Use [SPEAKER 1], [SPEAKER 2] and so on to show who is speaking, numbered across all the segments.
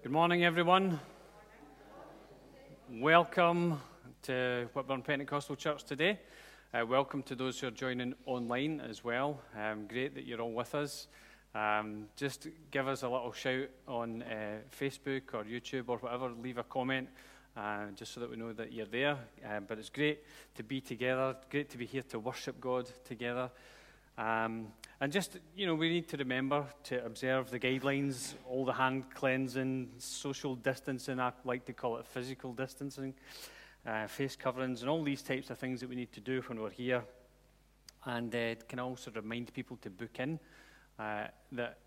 [SPEAKER 1] Good morning, everyone. Welcome to Whitburn Pentecostal Church today. Uh, welcome to those who are joining online as well. Um, great that you're all with us. Um, just give us a little shout on uh, Facebook or YouTube or whatever. Leave a comment uh, just so that we know that you're there. Um, but it's great to be together. Great to be here to worship God together. Um, and just, you know, we need to remember to observe the guidelines, all the hand cleansing, social distancing, I like to call it physical distancing, uh, face coverings, and all these types of things that we need to do when we're here. And uh, can also remind people to book in uh, that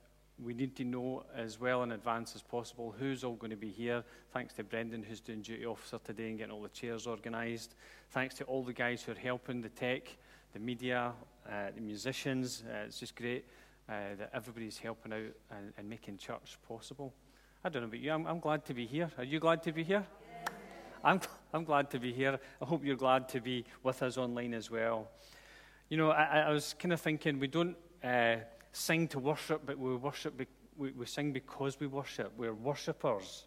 [SPEAKER 1] we need to know as well in advance as possible who's all going to be here. Thanks to Brendan, who's doing duty officer today and getting all the chairs organised. Thanks to all the guys who are helping the tech, the media, uh, the musicians. Uh, it's just great uh, that everybody's helping out and, and, making church possible. I don't know about you, I'm, I'm, glad to be here. Are you glad to be here? I'm, I'm glad to be here. I hope you're glad to be with us online as well. You know, I, I was kind of thinking we don't uh, sing to worship, but we worship. Be, we, we sing because we worship. We're worshippers.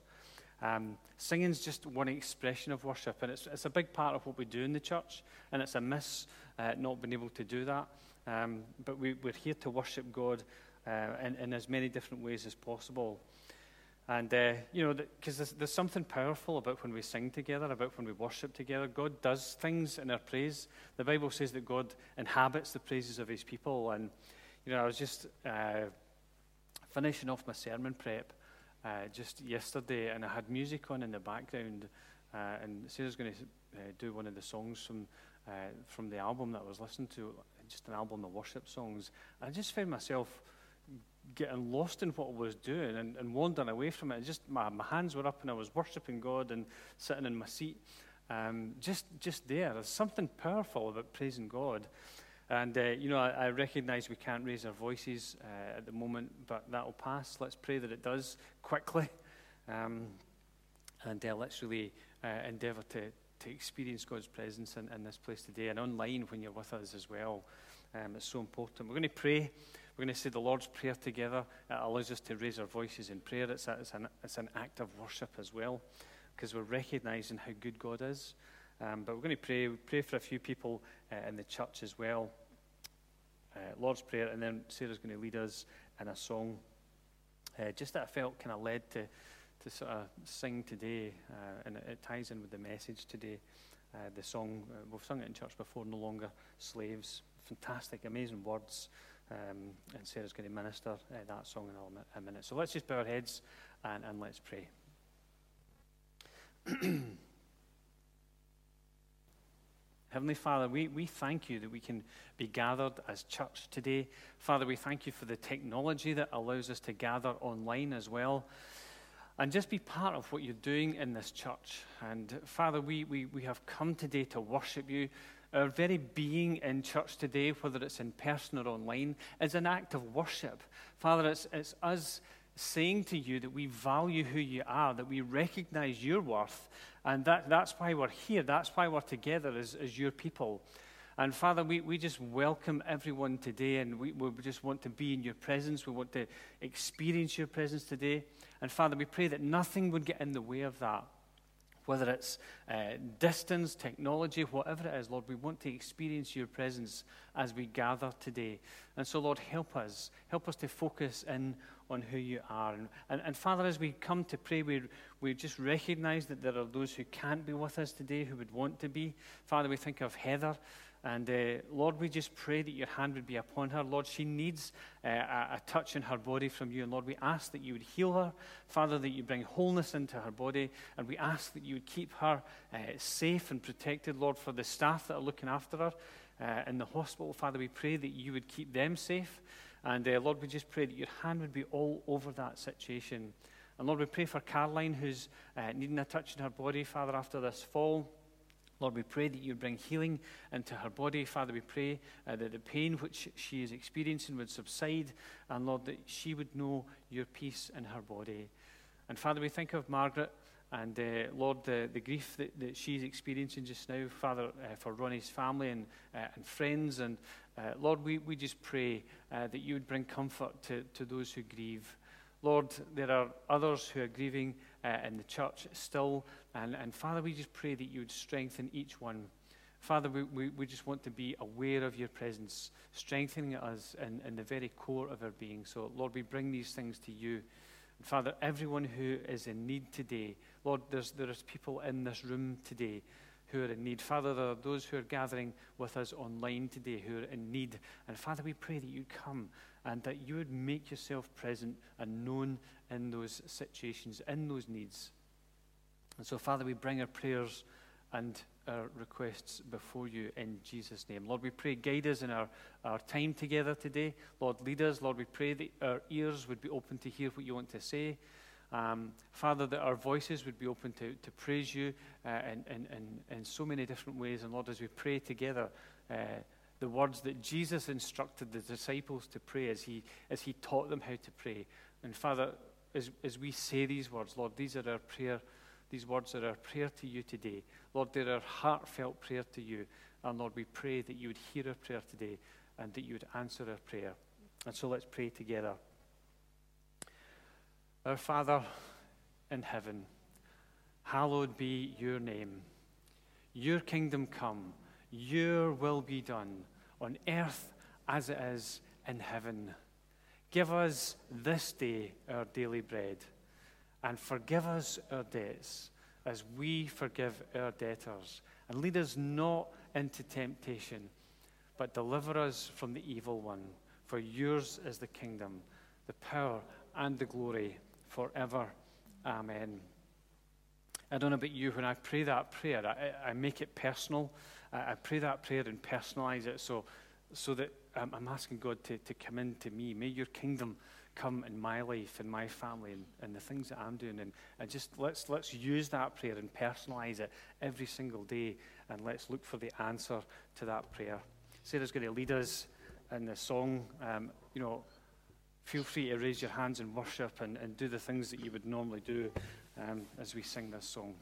[SPEAKER 1] Um, Singing is just one expression of worship, and it's, it's a big part of what we do in the church, and it's a miss uh, not being able to do that. Um, but we, we're here to worship God uh, in, in, as many different ways as possible. And, uh, you know, because there's, there's, something powerful about when we sing together, about when we worship together. God does things in our praise. The Bible says that God inhabits the praises of his people. And, you know, I was just uh, finishing off my sermon prep uh, just yesterday, and I had music on in the background. Uh, and Sarah's going to uh, do one of the songs from uh, from the album that I was listening to, just an album of worship songs. I just found myself getting lost in what I was doing and, and wandering away from it. Just my, my hands were up and I was worshiping God and sitting in my seat. Um, just, just there. There's something powerful about praising God. And, uh, you know, I, I, recognize we can't raise our voices uh, at the moment, but that'll pass. Let's pray that it does quickly. Um, and uh, let's really uh, endeavor to, to experience God's presence in, in, this place today and online when you're with us as well. Um, it's so important. We're going to pray. We're going to say the Lord's Prayer together. It allows us to raise our voices in prayer. It's, a, it's, an, it's an act of worship as well because we're recognizing how good God is. Um, but we're going to pray. We pray for a few people uh, in the church as well. Uh, Lord's Prayer, and then Sarah's going to lead us in a song. Uh, just that I felt kind of led to to sort of sing today, uh, and it, it, ties in with the message today. Uh, the song, uh, we've sung it in church before, No Longer Slaves. Fantastic, amazing words. Um, and Sarah's going to minister uh, that song in a minute. So let's just bow our heads and, and let's pray. Heavenly Father, we, we thank you that we can be gathered as church today. Father, we thank you for the technology that allows us to gather online as well and just be part of what you're doing in this church. And Father, we, we, we have come today to worship you. Our very being in church today, whether it's in person or online, is an act of worship. Father, it's, it's us saying to you that we value who you are, that we recognize your worth, and that, that's why we're here. That's why we're together as, as your people. And Father, we, we just welcome everyone today, and we, we just want to be in your presence. We want to experience your presence today. And Father, we pray that nothing would get in the way of that. Whether it's uh, distance, technology, whatever it is, Lord, we want to experience your presence as we gather today. And so, Lord, help us. Help us to focus in on who you are. And, and, and, Father, as we come to pray, we, we just recognize that there are those who can't be with us today who would want to be. Father, we think of Heather. And uh, Lord, we just pray that your hand would be upon her. Lord, she needs uh, a, a, touch in her body from you. And Lord, we ask that you would heal her. Father, that you bring wholeness into her body. And we ask that you would keep her uh, safe and protected, Lord, for the staff that are looking after her uh, in the hospital. Father, we pray that you would keep them safe. And uh, Lord, we just pray that your hand would be all over that situation. And Lord, we pray for Caroline, who's uh, needing a touch in her body, Father, after this fall. Lord, we pray that you bring healing into her body. Father, we pray uh, that the pain which she is experiencing would subside, and Lord, that she would know your peace in her body. And Father, we think of Margaret. And uh, Lord, the, the grief that, that she's experiencing just now, Father, uh, for Ronnie's family and, uh, and friends. And uh, Lord, we, we just pray uh, that you would bring comfort to, to those who grieve. Lord, there are others who are grieving uh, in the church still. And, and Father, we just pray that you would strengthen each one. Father, we, we, we just want to be aware of your presence, strengthening us in, in the very core of our being. So, Lord, we bring these things to you. And Father, everyone who is in need today, Lord, there's, there's people in this room today who are in need. Father, there are those who are gathering with us online today who are in need. And Father, we pray that you come and that you would make yourself present and known in those situations, in those needs. And so, Father, we bring our prayers and our requests before you in Jesus' name. Lord, we pray, guide us in our, our time together today. Lord, lead us. Lord, we pray that our ears would be open to hear what you want to say. Um, Father, that our voices would be open to, to praise you uh, in, in, in, in, so many different ways. And Lord, as we pray together, uh, the words that Jesus instructed the disciples to pray as he, as he taught them how to pray. And Father, as, as we say these words, Lord, these are our prayer these words are our prayer to you today. Lord, they're our heartfelt prayer to you. And Lord, we pray that you would hear our prayer today and that you would answer our prayer. And so let's pray together. Our Father in heaven, hallowed be your name. Your kingdom come, your will be done on earth as it is in heaven. Give us this day our daily bread and forgive us our debts as we forgive our debtors. And lead us not into temptation, but deliver us from the evil one. For yours is the kingdom, the power, and the glory forever. Amen. I don't know about you, when I pray that prayer, I, I make it personal. I, I, pray that prayer and personalize it so, so that um, I'm asking God to, to come into me. May your kingdom come in my life and my family and, and the things that I'm doing. And, and just let's, let's use that prayer and personalize it every single day. And let's look for the answer to that prayer. Sarah's going to lead us in the song. Um, you know, feel free to raise your hands in worship and, and do the things that you would normally do um, as we sing this song.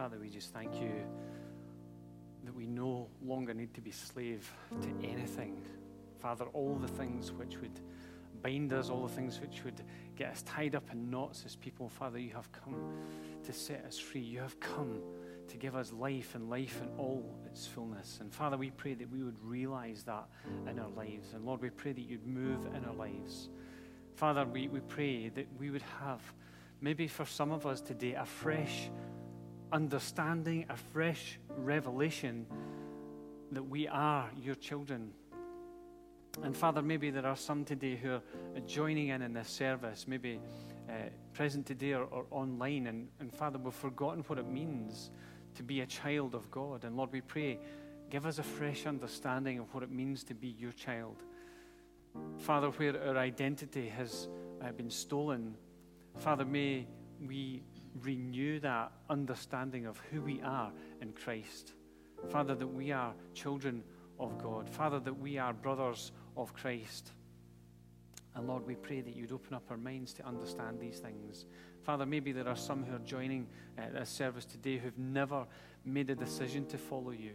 [SPEAKER 1] Father, we just thank you that we no longer need to be slave to anything. Father, all the things which would bind us, all the things which would get us tied up in knots as people, Father, you have come to set us free. You have come to give us life and life in all its fullness. And Father, we pray that we would realize that in our lives. And Lord, we pray that you'd move in our lives. Father, we, we pray that we would have, maybe for some of us today, a fresh understanding, a fresh revelation that we are your children. And Father, maybe there are some today who are joining in in this service, maybe uh, present today or, or online. And, and Father, we've forgotten what it means to be a child of God. And Lord, we pray, give us a fresh understanding of what it means to be your child. Father, where our identity has uh, been stolen, Father, may we renew that understanding of who we are in Christ. Father, that we are children of God. Father, that we are brothers of Christ. And Lord, we pray that you'd open up our minds to understand these things. Father, maybe there are some who are joining uh, this service today who've never made a decision to follow you.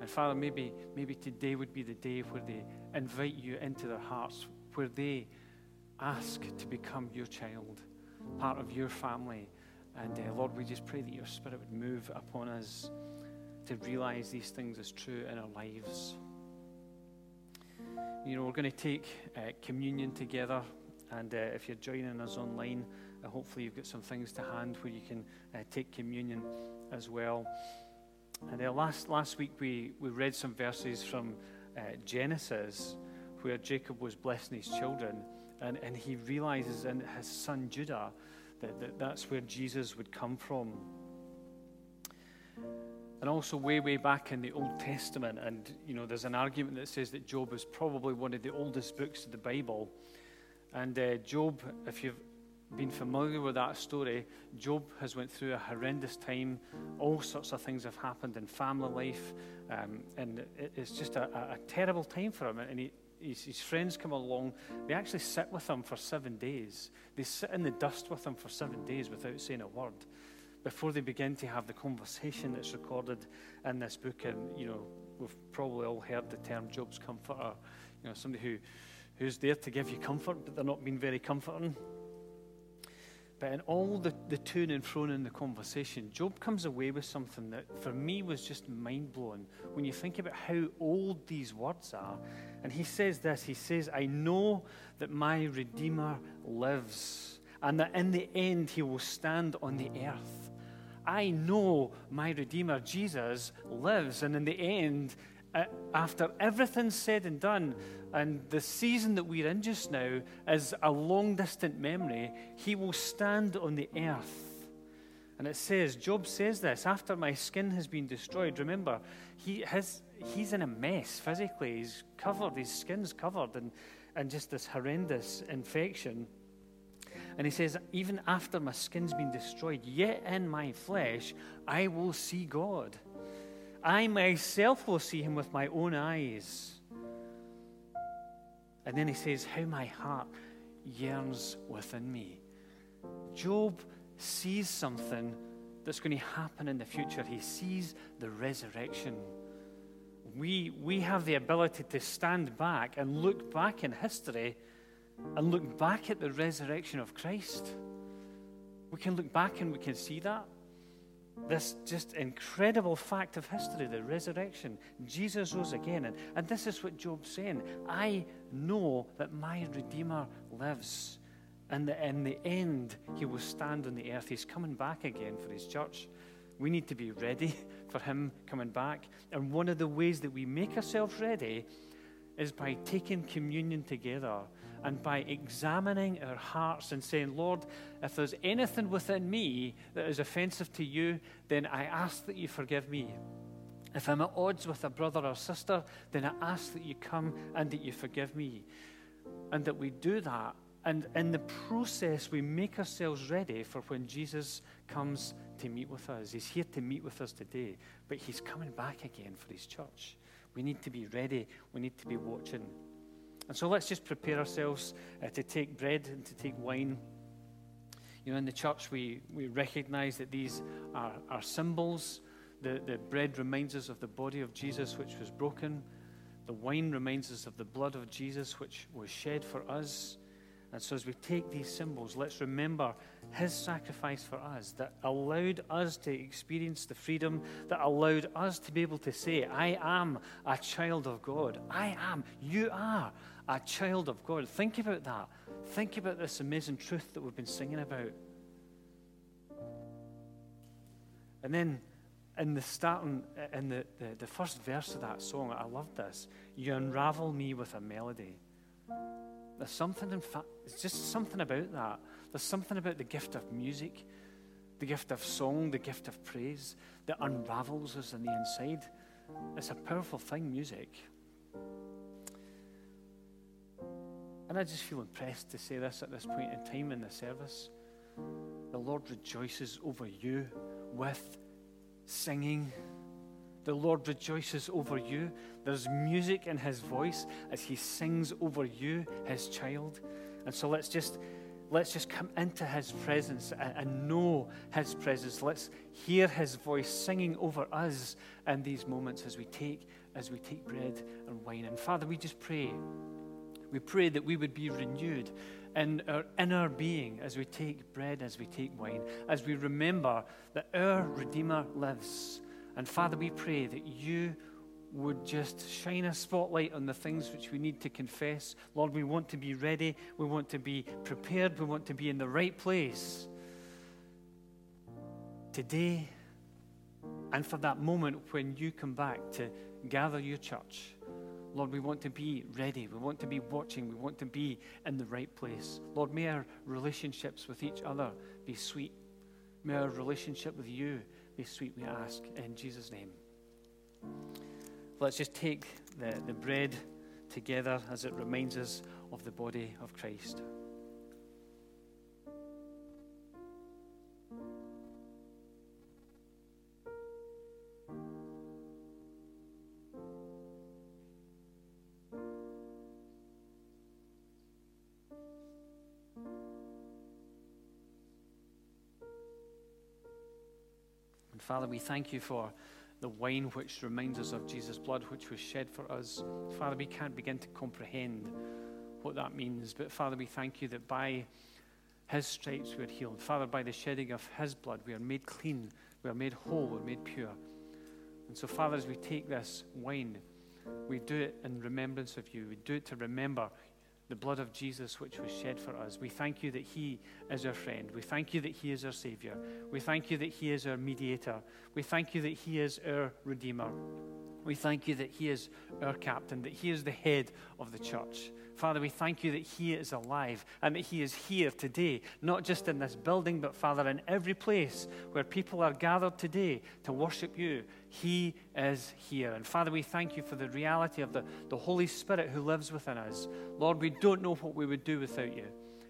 [SPEAKER 1] And Father, maybe, maybe today would be the day where they invite you into their hearts, where they ask to become your child, part of your family. And uh, Lord, we just pray that your Spirit would move upon us to realize these things as true in our lives. You know, we're going to take uh, communion together. And uh, if you're joining us online, uh, hopefully you've got some things to hand where you can uh, take communion as well. And uh, last, last week we, we read some verses from uh, Genesis where Jacob was blessing his children. And, and he realizes in his son Judah that, that that's where Jesus would come from. And also, way, way back in the Old Testament, and you know, there's an argument that says that Job is probably one of the oldest books of the Bible. And uh, Job, if you've been familiar with that story, Job has went through a horrendous time. All sorts of things have happened in family life, um, and it's just a, a, terrible time for him. And he, his, his, friends come along. They actually sit with him for seven days. They sit in the dust with him for seven days without saying a word before they begin to have the conversation that's recorded in this book. And, you know, we've probably all heard the term Job's comforter. You know, somebody who, who's there to give you comfort, but they're not being very comforting. But in all the, the to and fro in the conversation, Job comes away with something that for me was just mind blowing when you think about how old these words are. And he says this He says, I know that my Redeemer lives, and that in the end he will stand on the earth. I know my Redeemer, Jesus, lives, and in the end, Uh, after everything's said and done, and the season that we're in just now is a long distant memory, he will stand on the earth. And it says, Job says this, after my skin has been destroyed. Remember, he has, he's in a mess physically. He's covered, his skin's covered, and, and just this horrendous infection. And he says, Even after my skin's been destroyed, yet in my flesh, I will see God. I myself will see him with my own eyes. And then he says, How my heart yearns within me. Job sees something that's going to happen in the future. He sees the resurrection. We, we have the ability to stand back and look back in history and look back at the resurrection of Christ. We can look back and we can see that. This just incredible fact of history, the resurrection. Jesus rose again. And, and this is what Job's saying I know that my Redeemer lives. And that in the end, he will stand on the earth. He's coming back again for his church. We need to be ready for him coming back. And one of the ways that we make ourselves ready is by taking communion together and by examining our hearts and saying, Lord, if there's anything within me that is offensive to you, then I ask that you forgive me. If I'm at odds with a brother or sister, then I ask that you come and that you forgive me. And that we do that. And in the process, we make ourselves ready for when Jesus comes to meet with us. He's here to meet with us today, but he's coming back again for his church. We need to be ready. We need to be watching. And so let's just prepare ourselves uh, to take bread and to take wine. You know, in the church, we, we recognize that these are, are symbols. The, the bread reminds us of the body of Jesus, which was broken. The wine reminds us of the blood of Jesus, which was shed for us. And so, as we take these symbols, let's remember his sacrifice for us that allowed us to experience the freedom, that allowed us to be able to say, I am a child of God. I am. You are a child of God. Think about that. Think about this amazing truth that we've been singing about. And then in the starting, in the, the, the first verse of that song, I love this. You unravel me with a melody. There's something, in fact, it's just something about that. There's something about the gift of music, the gift of song, the gift of praise that unravels us on the inside. It's a powerful thing, music. And I just feel impressed to say this at this point in time in the service. The Lord rejoices over you with singing. The Lord rejoices over you. There's music in his voice as he sings over you, his child. And so let's just let's just come into his presence and, know his presence. Let's hear his voice singing over us in these moments as we take as we take bread and wine. And Father, we just pray. We pray that we would be renewed in our inner being as we take bread, as we take wine, as we remember that our Redeemer lives and Father, we pray that you would just shine a spotlight on the things which we need to confess. Lord, we want to be ready. We want to be prepared. We want to be in the right place today and for that moment when you come back to gather your church. Lord, we want to be ready. We want to be watching. We want to be in the right place. Lord, may our relationships with each other be sweet. May our relationship with you be sweet, we ask, in Jesus' name. Let's just take the, the bread together as it reminds us of the body of Christ. Father, we thank you for the wine which reminds us of Jesus' blood, which was shed for us. Father, we can't begin to comprehend what that means, but Father, we thank you that by his stripes we are healed. Father, by the shedding of his blood, we are made clean, we are made whole, we're made pure. And so, Father, as we take this wine, we do it in remembrance of you. We do it to remember the blood of Jesus which was shed for us. We thank you that He is our friend. We thank you that He is our Savior. We thank you that He is our mediator. We thank you that He is our Redeemer. We thank you that He is our captain, that He is the head of the church. Father, we thank you that He is alive and that He is here today, not just in this building, but Father, in every place where people are gathered today to worship you. He is here. And Father, we thank you for the reality of the, the Holy Spirit who lives within us. Lord, we don't know what we would do without you.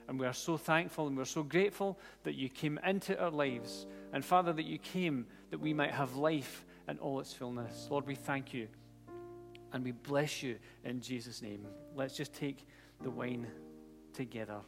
[SPEAKER 1] And we are so thankful and we're so grateful that you came into our lives. And Father, that you came that we might have life in all its fullness. Lord, we thank you and we bless you in Jesus' name. Let's just take the wine together.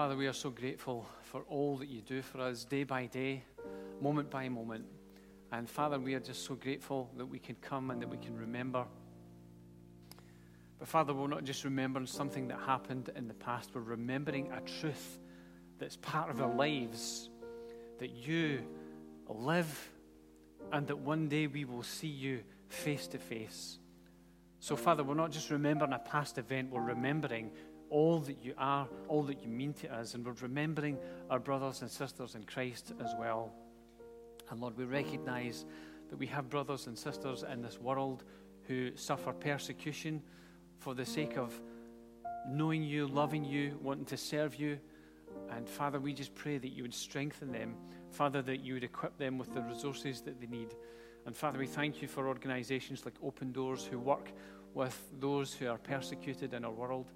[SPEAKER 1] Father, we are so grateful for all that you do for us day by day, moment by moment. And Father, we are just so grateful that we can come and that we can remember. But Father, we're not just remembering something that happened in the past, we're remembering a truth that's part of our lives that you live and that one day we will see you face to face. So, Father, we're not just remembering a past event, we're remembering all that you are, all that you mean to us, and we're remembering our brothers and sisters in Christ as well. And Lord, we recognize that we have brothers and sisters in this world who suffer persecution for the sake of knowing you, loving you, wanting to serve you. And Father, we just pray that you would strengthen them. Father, that you would equip them with the resources that they need. And Father, we thank you for organizations like Open Doors who work with those who are persecuted in our world.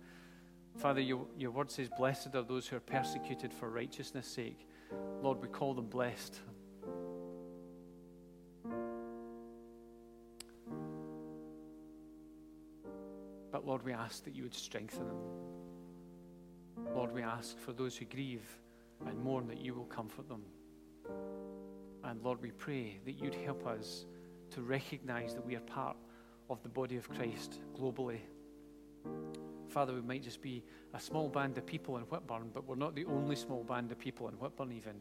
[SPEAKER 1] Father, your, your word says, Blessed are those who are persecuted for righteousness' sake. Lord, we call them blessed. But Lord, we ask that you would strengthen them. Lord, we ask for those who grieve and mourn that you will comfort them. And Lord, we pray that you'd help us to recognize that we are part of the body of Christ globally. Father, we might just be a small band of people in Whitburn, but we're not the only small band of people in Whitburn, even.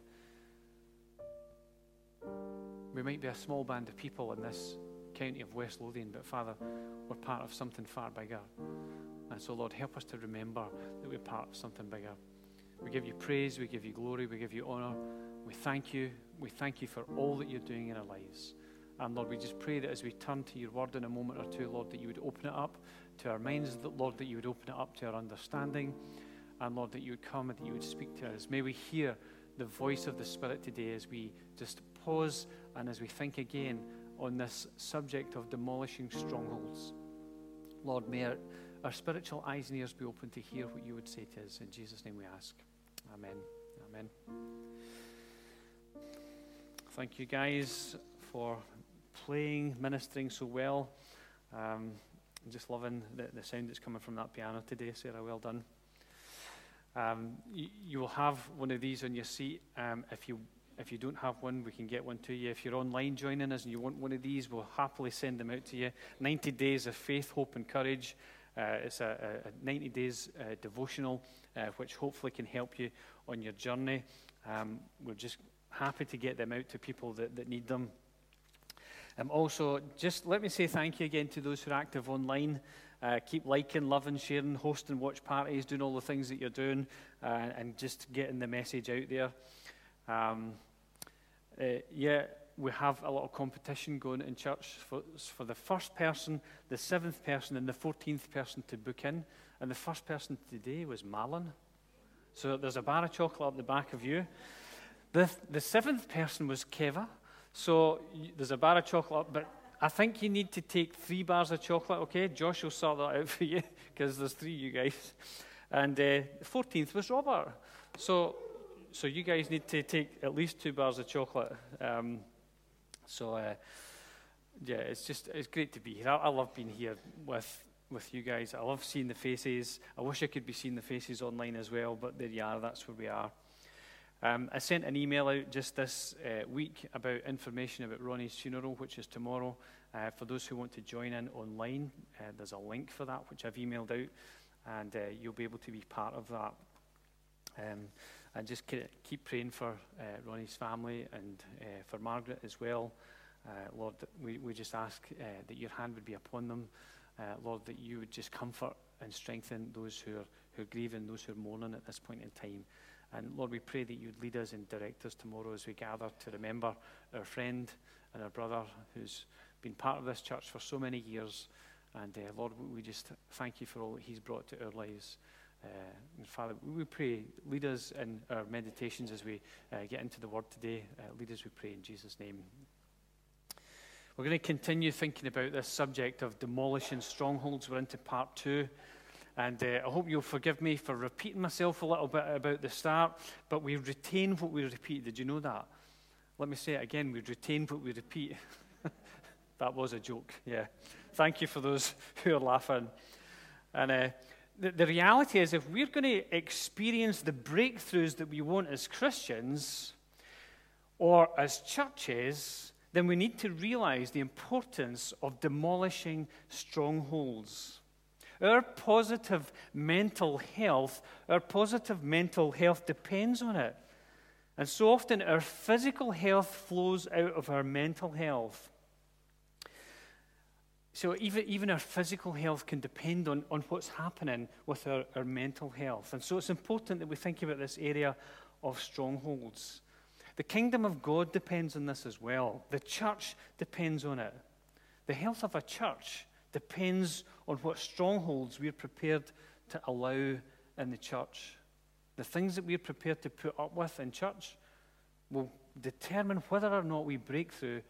[SPEAKER 1] We might be a small band of people in this county of West Lothian, but Father, we're part of something far bigger. And so, Lord, help us to remember that we're part of something bigger. We give you praise, we give you glory, we give you honor. We thank you. We thank you for all that you're doing in our lives. And Lord, we just pray that as we turn to your word in a moment or two, Lord, that you would open it up to our minds, Lord, that you would open it up to our understanding. And Lord, that you would come and that you would speak to us. May we hear the voice of the Spirit today as we just pause and as we think again on this subject of demolishing strongholds. Lord, may our, our spiritual eyes and ears be open to hear what you would say to us. In Jesus' name we ask. Amen. Amen. Thank you, guys, for playing, ministering so well. Um, I'm just loving the, the sound that's coming from that piano today, Sarah. Well done. Um, you, you, will have one of these on your seat. Um, if you if you don't have one, we can get one to you. If you're online joining us and you want one of these, we'll happily send them out to you. 90 days of faith, hope, and courage. Uh, it's a, a, 90 days uh, devotional, uh, which hopefully can help you on your journey. Um, we're just happy to get them out to people that, that need them. Um, also, just let me say thank you again to those who are active online. Uh, keep liking, loving, sharing, hosting watch parties, doing all the things that you're doing, uh, and just getting the message out there. Um, uh, yeah, we have a lot of competition going in church for, for the first person, the seventh person, and the 14th person to book in. And the first person today was Marlon. So there's a bar of chocolate up the back of you. The, the seventh person was Keva. So there's a bar of chocolate, but I think you need to take three bars of chocolate, okay? Josh will sort that out for you because there's three you guys. And uh, the 14th was Robert. So, so you guys need to take at least two bars of chocolate. Um, so, uh, yeah, it's just it's great to be here. I, I love being here with with you guys. I love seeing the faces. I wish I could be seeing the faces online as well, but there you are. That's where we are. Um, I sent an email out just this uh, week about information about Ronnie's funeral, which is tomorrow. Uh, for those who want to join in online, uh, there's a link for that, which I've emailed out, and uh, you'll be able to be part of that. Um, and just keep praying for uh, Ronnie's family and uh, for Margaret as well. Lord, we, we just ask that your hand would be upon them. Lord, that you would just comfort and strengthen those who are, who are grieving, those who are mourning at this point in time. And Lord, we pray that you'd lead us and direct us tomorrow as we gather to remember our friend and our brother who's been part of this church for so many years. And uh, Lord, we just thank you for all that he's brought to our lives. Uh, and Father, we pray, lead us in our meditations as we uh, get into the word today. Uh, lead us, we pray, in Jesus' name. We're going to continue thinking about this subject of demolishing strongholds. We're into part two. And uh, I hope you'll forgive me for repeating myself a little bit about the start, but we retain what we repeat. Did you know that? Let me say it again. We retain what we repeat. that was a joke, yeah. Thank you for those who are laughing. And uh, the, the reality is, if we're going to experience the breakthroughs that we want as Christians or as churches, then we need to realize the importance of demolishing strongholds. Our positive mental health, our positive mental health depends on it. And so often our physical health flows out of our mental health. So even, even our physical health can depend on, on what's happening with our, our mental health. And so it's important that we think about this area of strongholds. The kingdom of God depends on this as well. The church depends on it. The health of a church depends on what strongholds we're prepared to allow in the church. The things that we're prepared to put up with in church will determine whether or not we break through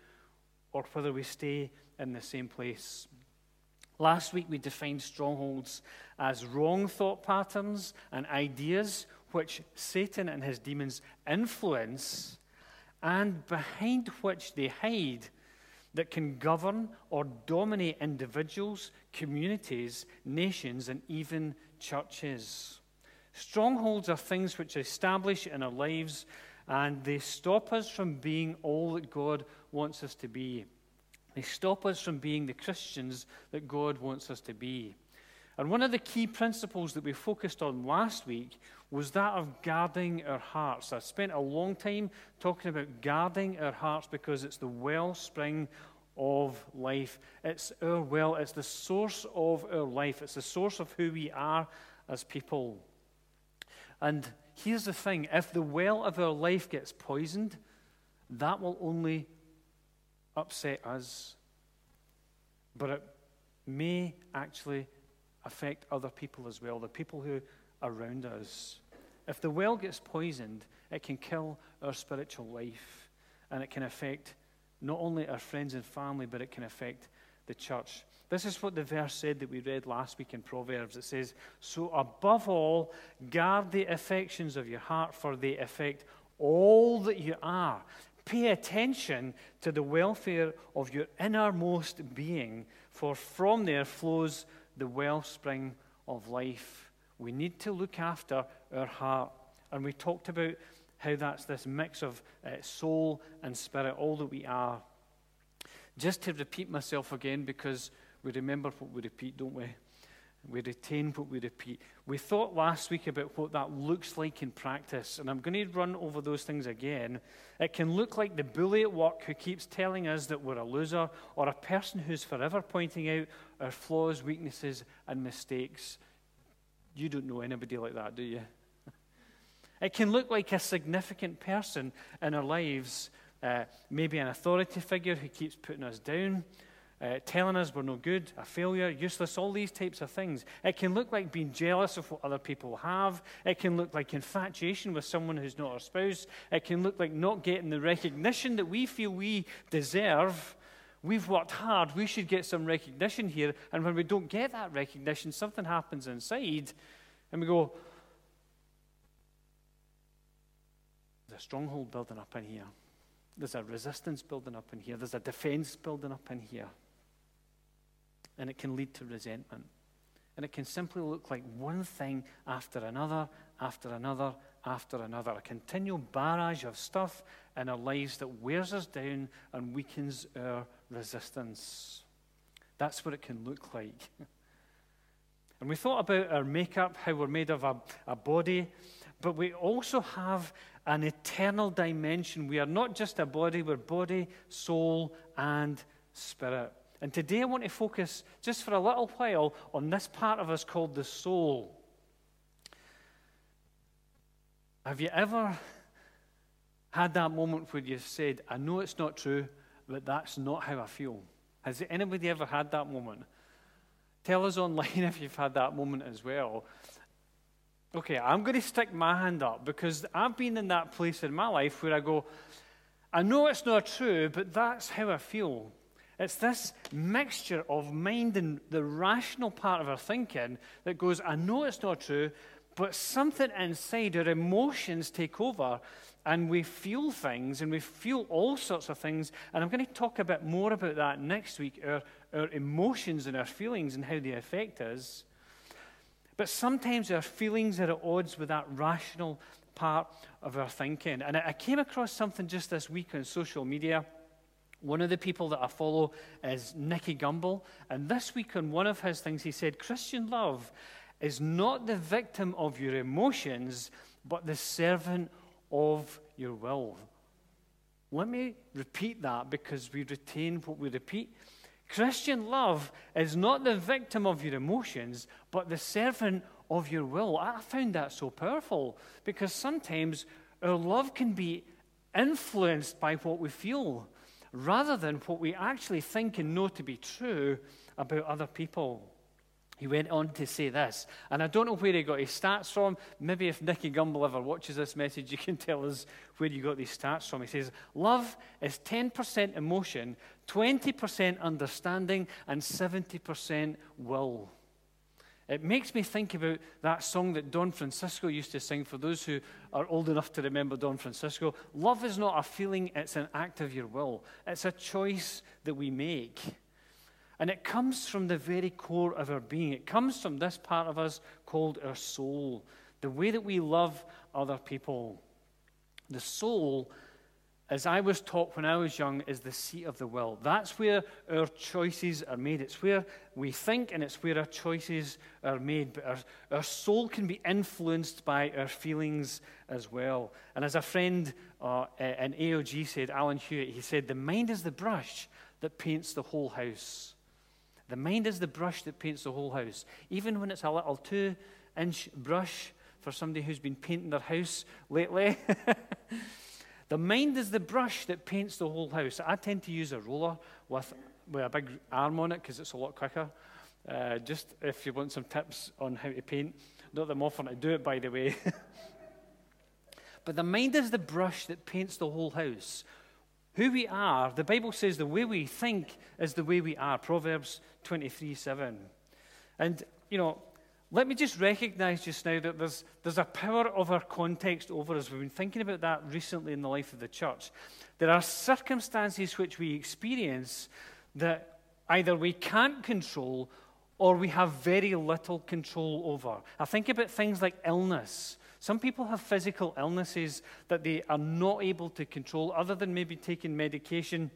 [SPEAKER 1] or whether we stay in the same place. Last week we defined strongholds as wrong thought patterns and ideas which Satan and his demons influence and behind which they hide that can govern or dominate individuals, communities, nations, and even churches. Strongholds are things which establish in our lives and they stop us from being all that God wants us to be. They stop us from being the Christians that God wants us to be. And one of the key principles that we focused on last week was that of guarding our hearts. I spent a long time talking about guarding our hearts because it's the wellspring of life. It's our well, it's the source of our life, it's the source of who we are as people. And here's the thing if the well of our life gets poisoned, that will only upset us. But it may actually affect other people as well, the people who are around us. If the well gets poisoned, it can kill our spiritual life and it can affect not only our friends and family, but it can affect the church. This is what the verse said that we read last week in Proverbs. It says, So above all, guard the affections of your heart, for they affect all that you are. Pay attention to the welfare of your innermost being, for from there flows the wellspring of life. We need to look after our heart. And we talked about how that's this mix of uh, soul and spirit, all that we are. Just to repeat myself again, because we remember what we repeat, don't we? We retain what we repeat. We thought last week about what that looks like in practice, and I'm going to run over those things again. It can look like the bully at work who keeps telling us that we're a loser, or a person who's forever pointing out our flaws, weaknesses, and mistakes. You don't know anybody like that, do you? It can look like a significant person in our lives, uh, maybe an authority figure who keeps putting us down, uh, telling us we're no good, a failure, useless, all these types of things. It can look like being jealous of what other people have. It can look like infatuation with someone who's not our spouse. It can look like not getting the recognition that we feel we deserve. We've worked hard. We should get some recognition here. And when we don't get that recognition, something happens inside. And we go, There's a stronghold building up in here. There's a resistance building up in here. There's a defense building up in here. And it can lead to resentment. And it can simply look like one thing after another, after another, after another. A continual barrage of stuff in our lives that wears us down and weakens our resistance. That's what it can look like. And we thought about our makeup, how we're made of a, a body, but we also have an eternal dimension. We are not just a body, we're body, soul, and spirit. And today I want to focus just for a little while on this part of us called the soul. Have you ever had that moment where you said, I know it's not true, but that's not how I feel? Has anybody ever had that moment? Tell us online if you've had that moment as well. Okay, I'm going to stick my hand up because I've been in that place in my life where I go, I know it's not true, but that's how I feel. It's this mixture of mind and the rational part of our thinking that goes, I know it's not true, but something inside, our emotions take over and we feel things and we feel all sorts of things. And I'm going to talk a bit more about that next week our, our emotions and our feelings and how they affect us. But sometimes our feelings are at odds with that rational part of our thinking. And I came across something just this week on social media. One of the people that I follow is Nicky Gumbel. And this week, on one of his things, he said, Christian love is not the victim of your emotions, but the servant of your will. Let me repeat that because we retain what we repeat. Christian love is not the victim of your emotions, but the servant of your will. I found that so powerful because sometimes our love can be influenced by what we feel rather than what we actually think and know to be true about other people. He went on to say this, and I don't know where he got his stats from. Maybe if Nicky Gumbel ever watches this message, you can tell us where you got these stats from. He says, Love is 10% emotion, 20% understanding, and 70% will. It makes me think about that song that Don Francisco used to sing for those who are old enough to remember Don Francisco. Love is not a feeling, it's an act of your will, it's a choice that we make. And it comes from the very core of our being. It comes from this part of us called our soul, the way that we love other people. The soul, as I was taught when I was young, is the seat of the will. That's where our choices are made. It's where we think and it's where our choices are made. But our, our soul can be influenced by our feelings as well. And as a friend uh, in AOG said, Alan Hewitt, he said, The mind is the brush that paints the whole house. The mind is the brush that paints the whole house. Even when it's a little two inch brush for somebody who's been painting their house lately. the mind is the brush that paints the whole house. I tend to use a roller with, with a big arm on it because it's a lot quicker. Uh, just if you want some tips on how to paint, not that I'm offering to do it, by the way. but the mind is the brush that paints the whole house. Who we are, the Bible says the way we think is the way we are. Proverbs 23 7. And, you know, let me just recognize just now that there's, there's a power of our context over us. We've been thinking about that recently in the life of the church. There are circumstances which we experience that either we can't control or we have very little control over. I think about things like illness. Some people have physical illnesses that they are not able to control, other than maybe taking medication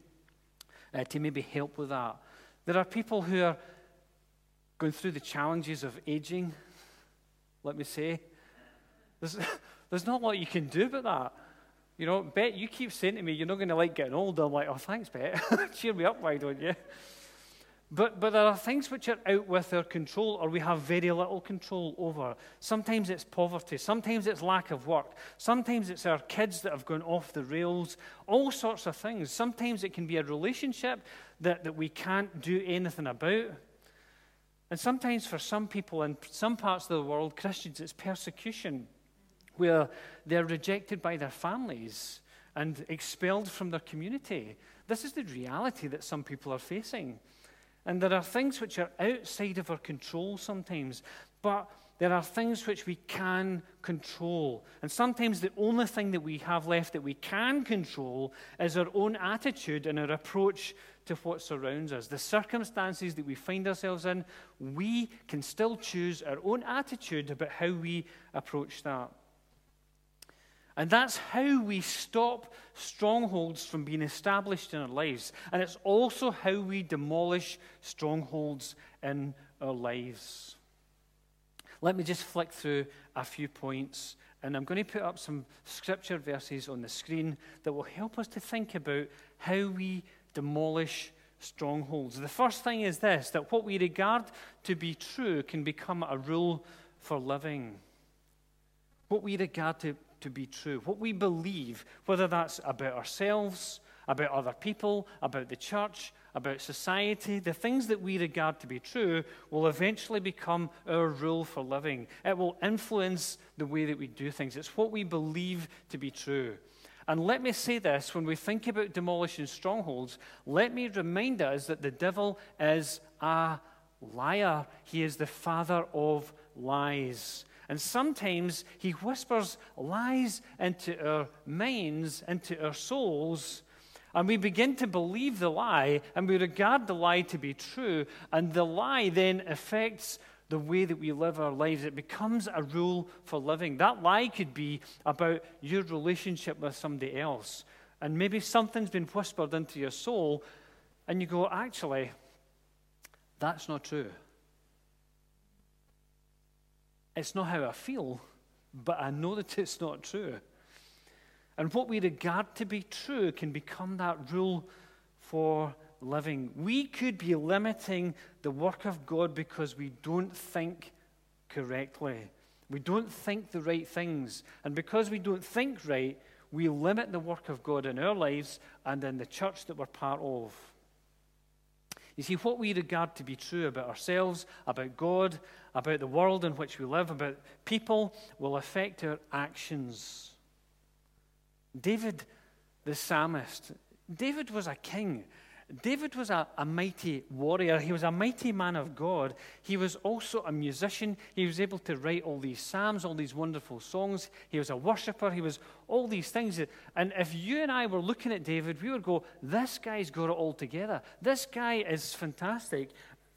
[SPEAKER 1] uh, to maybe help with that. There are people who are going through the challenges of aging, let me say. There's, there's not a lot you can do about that. You know, Bet, you keep saying to me, you're not going to like getting older. I'm like, oh, thanks, Bet. Cheer me up, why don't you? But, but there are things which are out with our control or we have very little control over. Sometimes it's poverty. Sometimes it's lack of work. Sometimes it's our kids that have gone off the rails. All sorts of things. Sometimes it can be a relationship that, that we can't do anything about. And sometimes for some people in some parts of the world, Christians, it's persecution where they're rejected by their families and expelled from their community. This is the reality that some people are facing. And there are things which are outside of our control sometimes, but there are things which we can control. And sometimes the only thing that we have left that we can control is our own attitude and our approach to what surrounds us. The circumstances that we find ourselves in, we can still choose our own attitude about how we approach that. And that's how we stop strongholds from being established in our lives. And it's also how we demolish strongholds in our lives. Let me just flick through a few points. And I'm going to put up some scripture verses on the screen that will help us to think about how we demolish strongholds. The first thing is this that what we regard to be true can become a rule for living. What we regard to to be true, what we believe, whether that's about ourselves, about other people, about the church, about society, the things that we regard to be true will eventually become our rule for living. It will influence the way that we do things. It's what we believe to be true. And let me say this when we think about demolishing strongholds, let me remind us that the devil is a liar. He is the father of lies. And sometimes he whispers lies into our minds, into our souls, and we begin to believe the lie, and we regard the lie to be true, and the lie then affects the way that we live our lives. It becomes a rule for living. That lie could be about your relationship with somebody else. And maybe something's been whispered into your soul, and you go, actually, that's not true. It's not how I feel, but I know that it's not true. And what we regard to be true can become that rule for living. We could be limiting the work of God because we don't think correctly. We don't think the right things. And because we don't think right, we limit the work of God in our lives and in the church that we're part of. You see, what we regard to be true about ourselves, about God, about the world in which we live, about people, will affect our actions. David, the psalmist, David was a king. David was a, a, mighty warrior. He was a mighty man of God. He was also a musician. He was able to write all these psalms, all these wonderful songs. He was a worshiper. He was all these things. And if you and I were looking at David, we would go, This guy's got it all together. This guy is fantastic.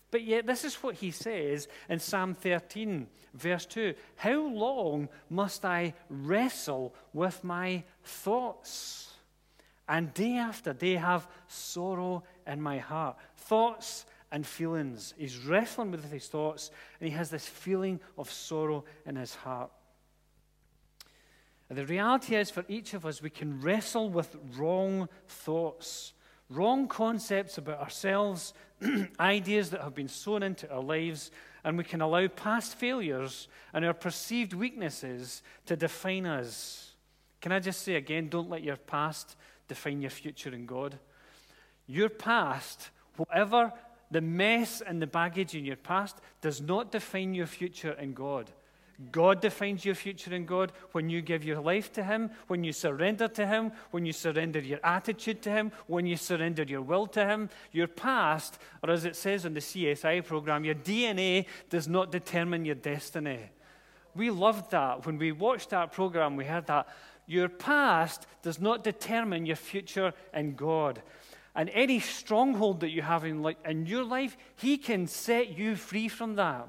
[SPEAKER 1] But yet, this is what he says in Psalm 13, verse 2 How long must I wrestle with my thoughts? And day after day have sorrow in my heart. Thoughts and feelings. He's wrestling with his thoughts, and he has this feeling of sorrow in his heart. And the reality is, for each of us, we can wrestle with wrong thoughts, wrong concepts about ourselves, ideas that have been sown into our lives, and we can allow past failures and our perceived weaknesses to define us. Can I just say again, don't let your past define your future in God. Your past, whatever the mess and the baggage in your past, does not define your future in God. God defines your future in God when you give your life to Him, when you surrender to Him, when you surrender your attitude to Him, when you surrender your will to Him. Your past, or as it says in the CSI program, your DNA does not determine your destiny. We loved that. When we watched that program, we heard that. Your past does not determine your future in God. And any stronghold that you have in, in your life, He can set you free from that.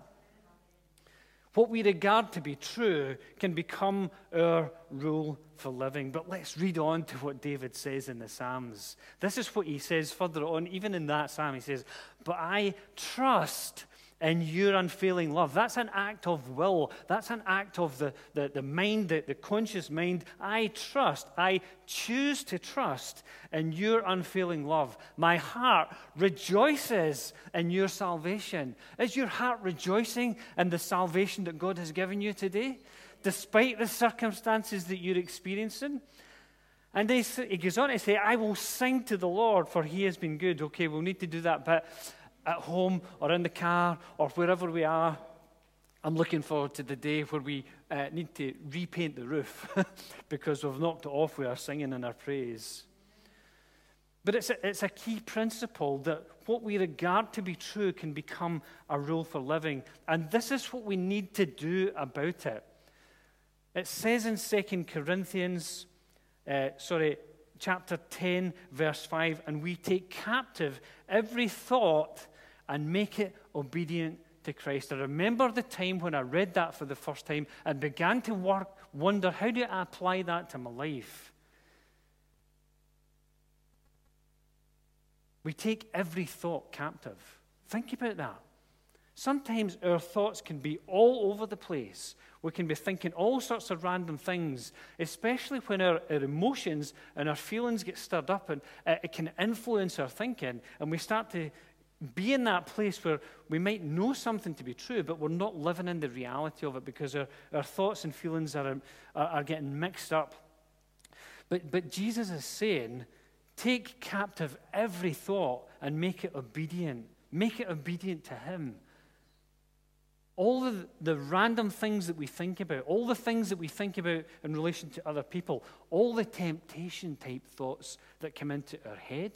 [SPEAKER 1] What we regard to be true can become our rule for living. But let's read on to what David says in the Psalms. This is what he says further on, even in that psalm. He says, But I trust and your unfailing love. That's an act of will. That's an act of the, the, the mind, the, the conscious mind. I trust, I choose to trust in your unfailing love. My heart rejoices in your salvation. Is your heart rejoicing in the salvation that God has given you today, despite the circumstances that you're experiencing? And he goes on to say, I will sing to the Lord, for he has been good. Okay, we'll need to do that. But at home or in the car or wherever we are. I'm looking forward to the day where we uh, need to repaint the roof because we've knocked it off with our singing and our praise. But it's a, it's a key principle that what we regard to be true can become a rule for living. And this is what we need to do about it. It says in 2 Corinthians, uh, sorry, chapter 10, verse 5, and we take captive every thought and make it obedient to Christ. I remember the time when I read that for the first time and began to work, wonder how do I apply that to my life? We take every thought captive. Think about that. Sometimes our thoughts can be all over the place. We can be thinking all sorts of random things, especially when our, our emotions and our feelings get stirred up and uh, it can influence our thinking. And we start to be in that place where we might know something to be true, but we're not living in the reality of it because our, our thoughts and feelings are, are, are getting mixed up. But, but Jesus is saying, take captive every thought and make it obedient. Make it obedient to Him. All the, the random things that we think about, all the things that we think about in relation to other people, all the temptation type thoughts that come into our head,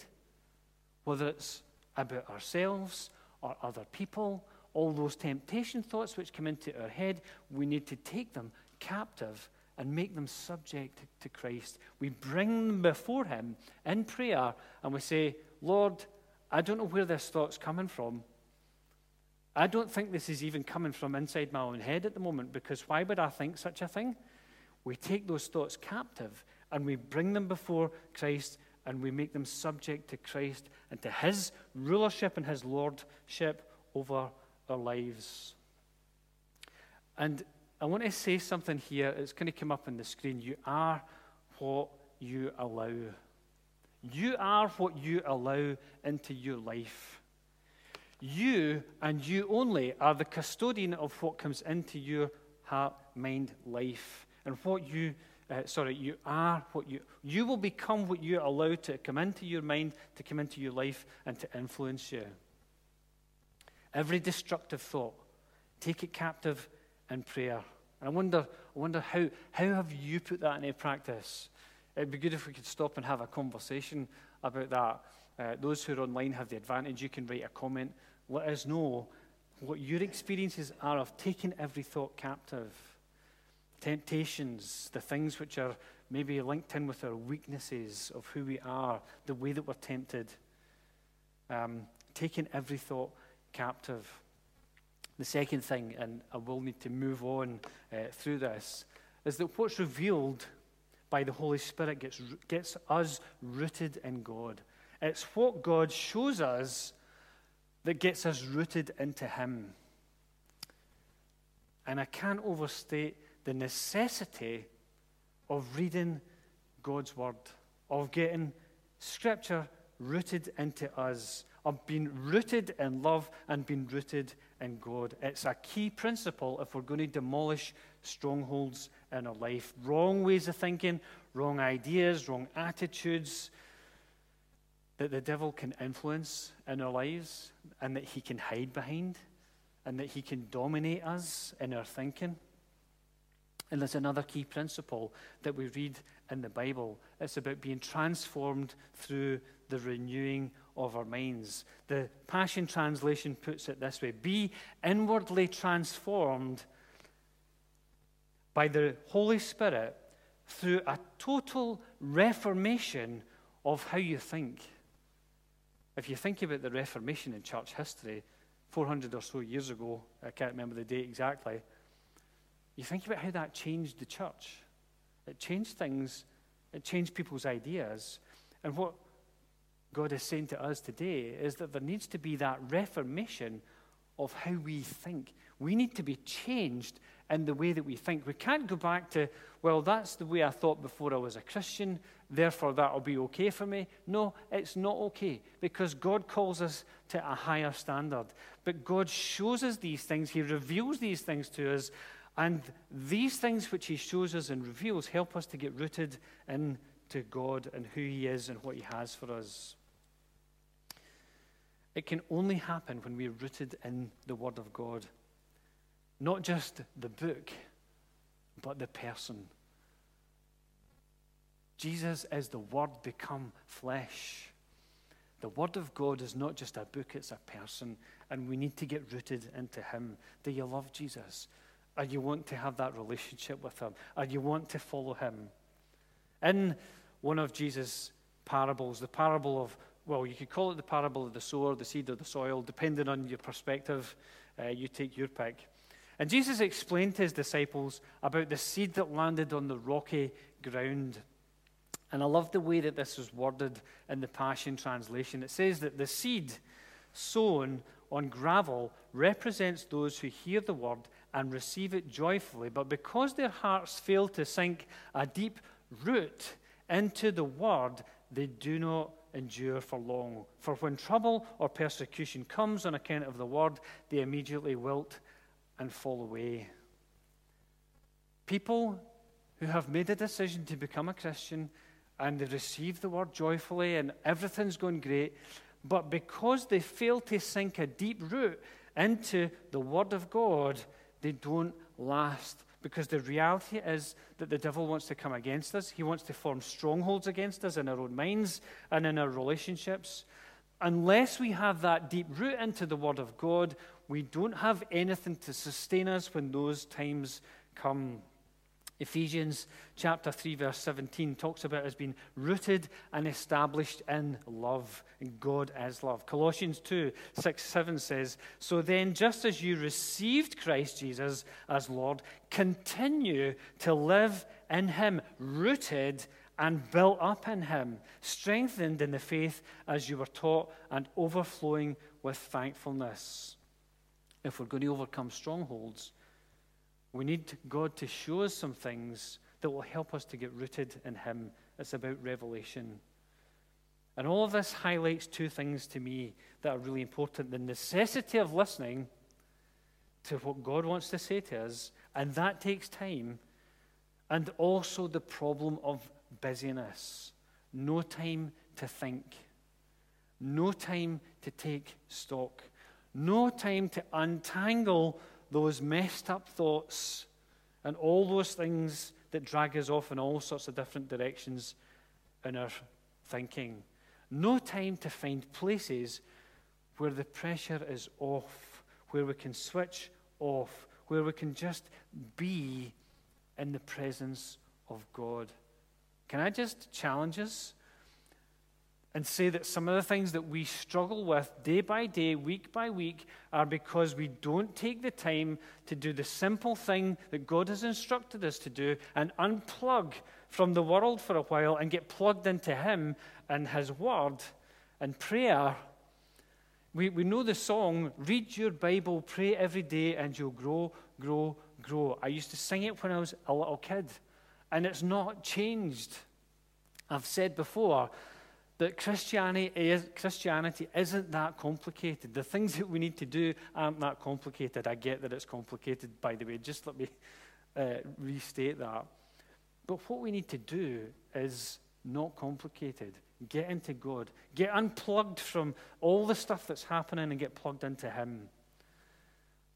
[SPEAKER 1] whether it's about ourselves or other people, all those temptation thoughts which come into our head, we need to take them captive and make them subject to Christ. We bring them before Him in prayer and we say, Lord, I don't know where this thought's coming from. I don't think this is even coming from inside my own head at the moment because why would I think such a thing? We take those thoughts captive and we bring them before Christ and we make them subject to Christ and to his rulership and his lordship over our lives. And I want to say something here. It's going to come up on the screen. You are what you allow. You are what you allow into your life. You and you only are the custodian of what comes into your heart, mind, life, and what you uh, sorry, you are what you, you will become what you allow to come into your mind, to come into your life, and to influence you. every destructive thought, take it captive in prayer. And I wonder, I wonder how, how have you put that into practice? It'd be good if we could stop and have a conversation about that. Uh, those who are online have the advantage. You can write a comment. Let us know what your experiences are of taking every thought captive. Temptations, the things which are maybe linked in with our weaknesses of who we are, the way that we're tempted. Um, taking every thought captive. The second thing, and I will need to move on uh, through this, is that what's revealed by the Holy Spirit gets, gets us rooted in God. It's what God shows us that gets us rooted into Him. And I can't overstate the necessity of reading God's Word, of getting Scripture rooted into us, of being rooted in love and being rooted in God. It's a key principle if we're going to demolish strongholds in our life. Wrong ways of thinking, wrong ideas, wrong attitudes that the devil can influence in our lives and that he can hide behind and that he can dominate us in our thinking. And there's another key principle that we read in the Bible. It's about being transformed through the renewing of our minds. The Passion Translation puts it this way Be inwardly transformed by the Holy Spirit through a total reformation of how you think. If you think about the Reformation in church history, 400 or so years ago, I can't remember the date exactly, you think about how that changed the church. It changed things, it changed people's ideas. And what God is saying to us today is that there needs to be that reformation of how we think. We need to be changed in the way that we think. We can't go back to, well, that's the way I thought before I was a Christian, therefore that'll be okay for me. No, it's not okay because God calls us to a higher standard. But God shows us these things, He reveals these things to us, and these things which He shows us and reveals help us to get rooted into God and who He is and what He has for us. It can only happen when we're rooted in the Word of God. Not just the book, but the person. Jesus is the Word become flesh. The Word of God is not just a book, it's a person, and we need to get rooted into Him. Do you love Jesus? Or you want to have that relationship with Him? Or you want to follow Him? In one of Jesus' parables, the parable of well, you could call it the parable of the sower, the seed, or the soil, depending on your perspective. Uh, you take your pick. And Jesus explained to his disciples about the seed that landed on the rocky ground. And I love the way that this is worded in the Passion Translation. It says that the seed sown on gravel represents those who hear the word and receive it joyfully, but because their hearts fail to sink a deep root into the word, they do not endure for long. For when trouble or persecution comes on account of the word, they immediately wilt and fall away. People who have made a decision to become a Christian and they receive the word joyfully and everything's going great, but because they fail to sink a deep root into the word of God, they don't last because the reality is that the devil wants to come against us. He wants to form strongholds against us in our own minds and in our relationships. Unless we have that deep root into the Word of God, we don't have anything to sustain us when those times come. Ephesians chapter 3, verse 17 talks about us being rooted and established in love. God is love. Colossians 2, 6, 7 says, So then, just as you received Christ Jesus as Lord, continue to live in him, rooted and built up in him, strengthened in the faith as you were taught, and overflowing with thankfulness. If we're going to overcome strongholds, we need God to show us some things that will help us to get rooted in Him. It's about revelation. And all of this highlights two things to me that are really important the necessity of listening to what God wants to say to us, and that takes time, and also the problem of busyness. No time to think, no time to take stock, No time to untangle those messed up thoughts and all those things that drag us off in all sorts of different directions in our thinking. No time to find places where the pressure is off, where we can switch off, where we can just be in the presence of God. Can I just challenge us and say that some of the things that we struggle with day by day, week by week, are because we don't take the time to do the simple thing that God has instructed us to do and unplug from the world for a while and get plugged into Him and His Word and prayer. We, we know the song, read your Bible, pray every day, and you'll grow, grow, grow. I used to sing it when I was a little kid and it's not changed. I've said before that Christianity, is, Christianity isn't that complicated. The things that we need to do aren't that complicated. I get that it's complicated, by the way. Just let me uh, restate that. But what we need to do is not complicated. Get into God. Get unplugged from all the stuff that's happening and get plugged into Him.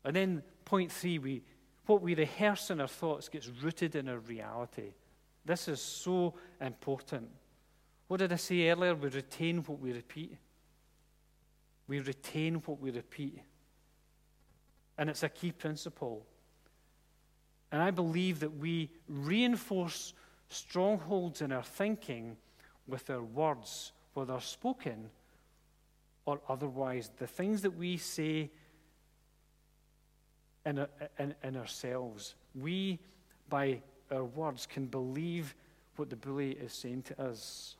[SPEAKER 1] And then, point three, we, what we rehearse in our thoughts gets rooted in our reality. This is so important. What did I say earlier? We retain what we repeat. We retain what we repeat. And it's a key principle. And I believe that we reinforce strongholds in our thinking with our words, whether spoken or otherwise. The things that we say in, in, in ourselves. We, by our words, can believe what the bully is saying to us.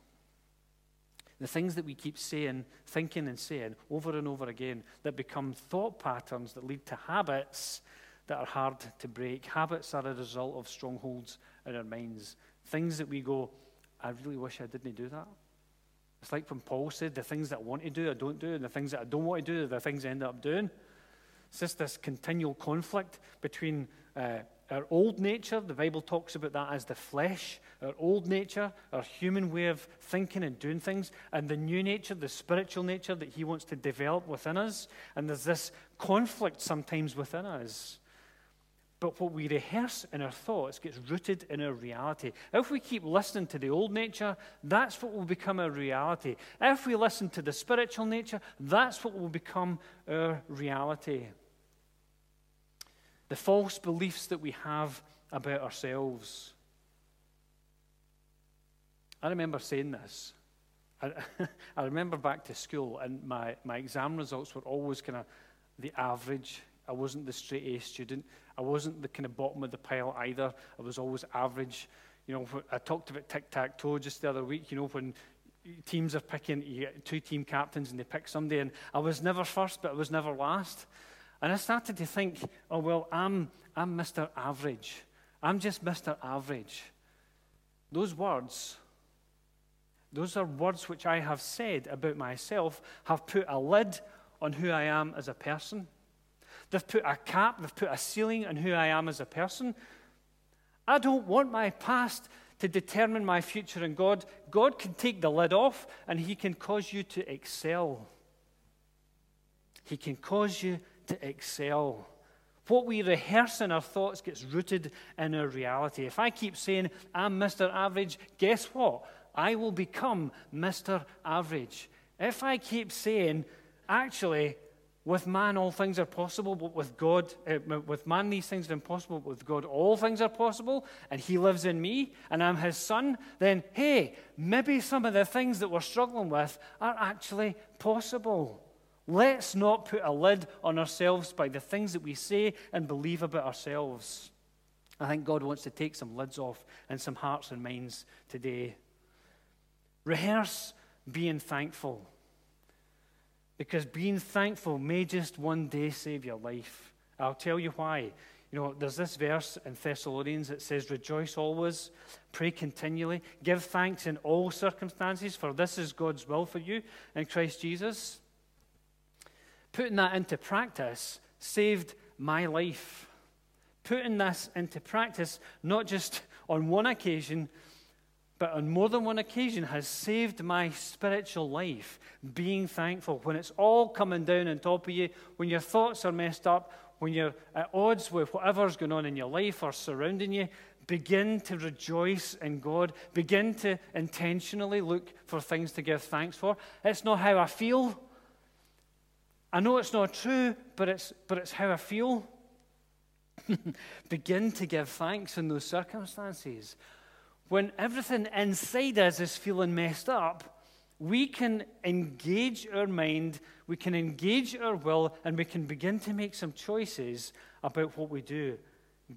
[SPEAKER 1] The things that we keep saying, thinking, and saying over and over again that become thought patterns that lead to habits that are hard to break. Habits are a result of strongholds in our minds. Things that we go, I really wish I didn't do that. It's like when Paul said, the things that I want to do, I don't do, and the things that I don't want to do, the things I end up doing. It's just this continual conflict between uh, our old nature, the Bible talks about that as the flesh, our old nature, our human way of thinking and doing things, and the new nature, the spiritual nature that He wants to develop within us. And there's this conflict sometimes within us. But what we rehearse in our thoughts gets rooted in our reality. If we keep listening to the old nature, that's what will become our reality. If we listen to the spiritual nature, that's what will become our reality the false beliefs that we have about ourselves. I remember saying this. I, I, remember back to school, and my, my exam results were always kind of the average. I wasn't the straight A student. I wasn't the kind of bottom of the pile either. I was always average. You know, I talked about tic tac toe just the other week. You know, when teams are picking, you get two team captains and they pick somebody, and I was never first, but I was never last. And I started to think, oh, well, I'm, I'm Mr. Average. I'm just Mr. Average. Those words, those are words which I have said about myself, have put a lid on who I am as a person. They've put a cap, they've put a ceiling on who I am as a person. I don't want my past to determine my future in God. God can take the lid off and He can cause you to excel. He can cause you to excel. What we rehearse in our thoughts gets rooted in our reality. If I keep saying, I'm Mr. Average, guess what? I will become Mr. Average. If I keep saying, actually, with man all things are possible, but with God, uh, with man these things are impossible, but with God all things are possible, and He lives in me, and I'm His son, then hey, maybe some of the things that we're struggling with are actually possible. Let's not put a lid on ourselves by the things that we say and believe about ourselves. I think God wants to take some lids off and some hearts and minds today. Rehearse being thankful. Because being thankful may just one day save your life. I'll tell you why. You know, there's this verse in Thessalonians that says, Rejoice always, pray continually, give thanks in all circumstances, for this is God's will for you in Christ Jesus putting that into practice saved my life. Putting this into practice, not just on one occasion, but on more than one occasion has saved my spiritual life. Being thankful when it's all coming down on top of you, when your thoughts are messed up, when you're at odds with whatever's going on in your life or surrounding you, begin to rejoice in God. Begin to intentionally look for things to give thanks for. It's not how I feel. I know it's not true, but it's, but it's how I feel. Begin to give thanks in those circumstances. When everything inside us is feeling messed up, we can engage our mind, we can engage our will, and we can begin to make some choices about what we do.